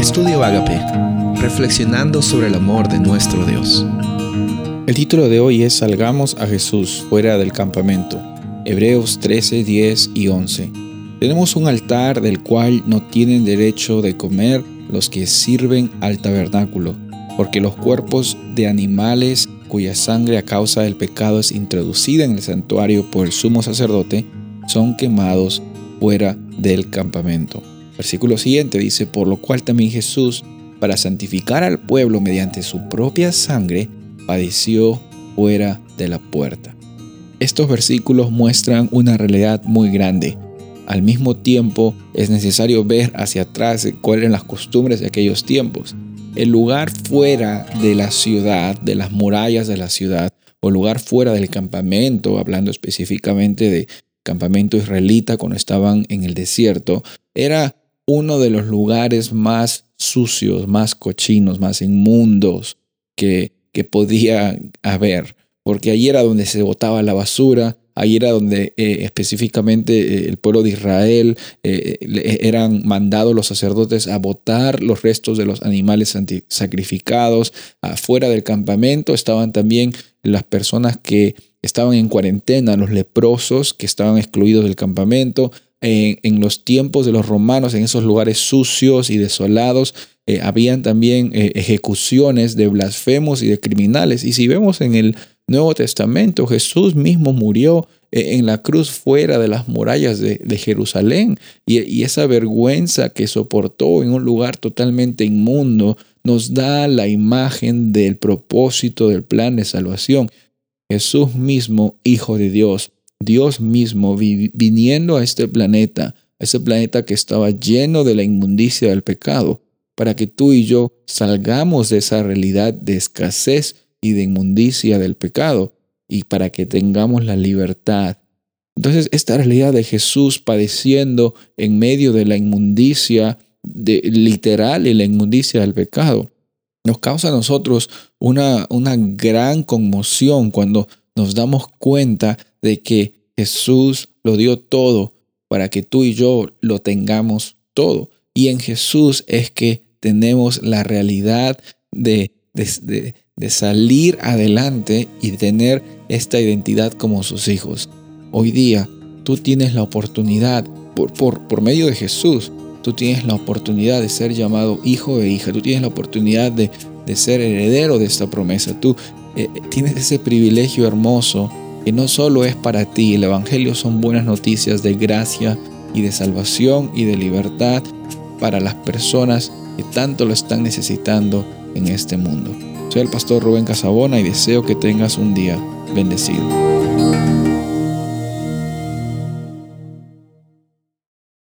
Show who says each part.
Speaker 1: Estudio Agape, reflexionando sobre el amor de nuestro Dios.
Speaker 2: El título de hoy es Salgamos a Jesús fuera del campamento. Hebreos 13, 10 y 11. Tenemos un altar del cual no tienen derecho de comer los que sirven al tabernáculo, porque los cuerpos de animales cuya sangre a causa del pecado es introducida en el santuario por el sumo sacerdote, son quemados fuera del campamento. Versículo siguiente dice, por lo cual también Jesús, para santificar al pueblo mediante su propia sangre, padeció fuera de la puerta. Estos versículos muestran una realidad muy grande. Al mismo tiempo es necesario ver hacia atrás cuáles eran las costumbres de aquellos tiempos. El lugar fuera de la ciudad, de las murallas de la ciudad, o lugar fuera del campamento, hablando específicamente de campamento israelita cuando estaban en el desierto, era uno de los lugares más sucios, más cochinos, más inmundos que, que podía haber, porque allí era donde se botaba la basura, Ahí era donde eh, específicamente eh, el pueblo de Israel eh, eran mandados los sacerdotes a botar los restos de los animales sacrificados. Afuera del campamento estaban también las personas que estaban en cuarentena, los leprosos que estaban excluidos del campamento en, los tiempos de los romanos, en esos lugares sucios y desolados, eh, habían también eh, ejecuciones de blasfemos y de criminales. Y si vemos en el Nuevo Testamento, Jesús mismo murió eh, en la cruz fuera de las murallas de, Jerusalén. Y, y, esa vergüenza que soportó en un lugar totalmente inmundo nos da la imagen del propósito del plan de salvación. Jesús mismo, Hijo de Dios, Dios mismo viniendo a este planeta, a ese planeta que estaba lleno de la inmundicia del pecado, para que tú y yo salgamos de esa realidad de escasez y de inmundicia del pecado y para que tengamos la libertad. Entonces, esta realidad de Jesús padeciendo en medio de la inmundicia literal y la inmundicia del pecado, nos causa a nosotros una, una gran conmoción cuando nos damos cuenta de que Jesús lo dio todo para que tú y yo lo tengamos todo. Y en Jesús es que tenemos la realidad de, de, salir adelante y tener esta identidad como sus hijos. Hoy día tú tienes la oportunidad, por, por, por medio de Jesús, tú tienes la oportunidad de ser llamado hijo e hija, tú tienes la oportunidad de, de ser heredero de esta promesa, tú eh, tienes ese privilegio hermoso que no solo es para ti, el Evangelio son buenas noticias de gracia y de salvación y de libertad para las personas que tanto lo están necesitando en este mundo. Soy el pastor Rubén Casabona y deseo que tengas un día bendecido.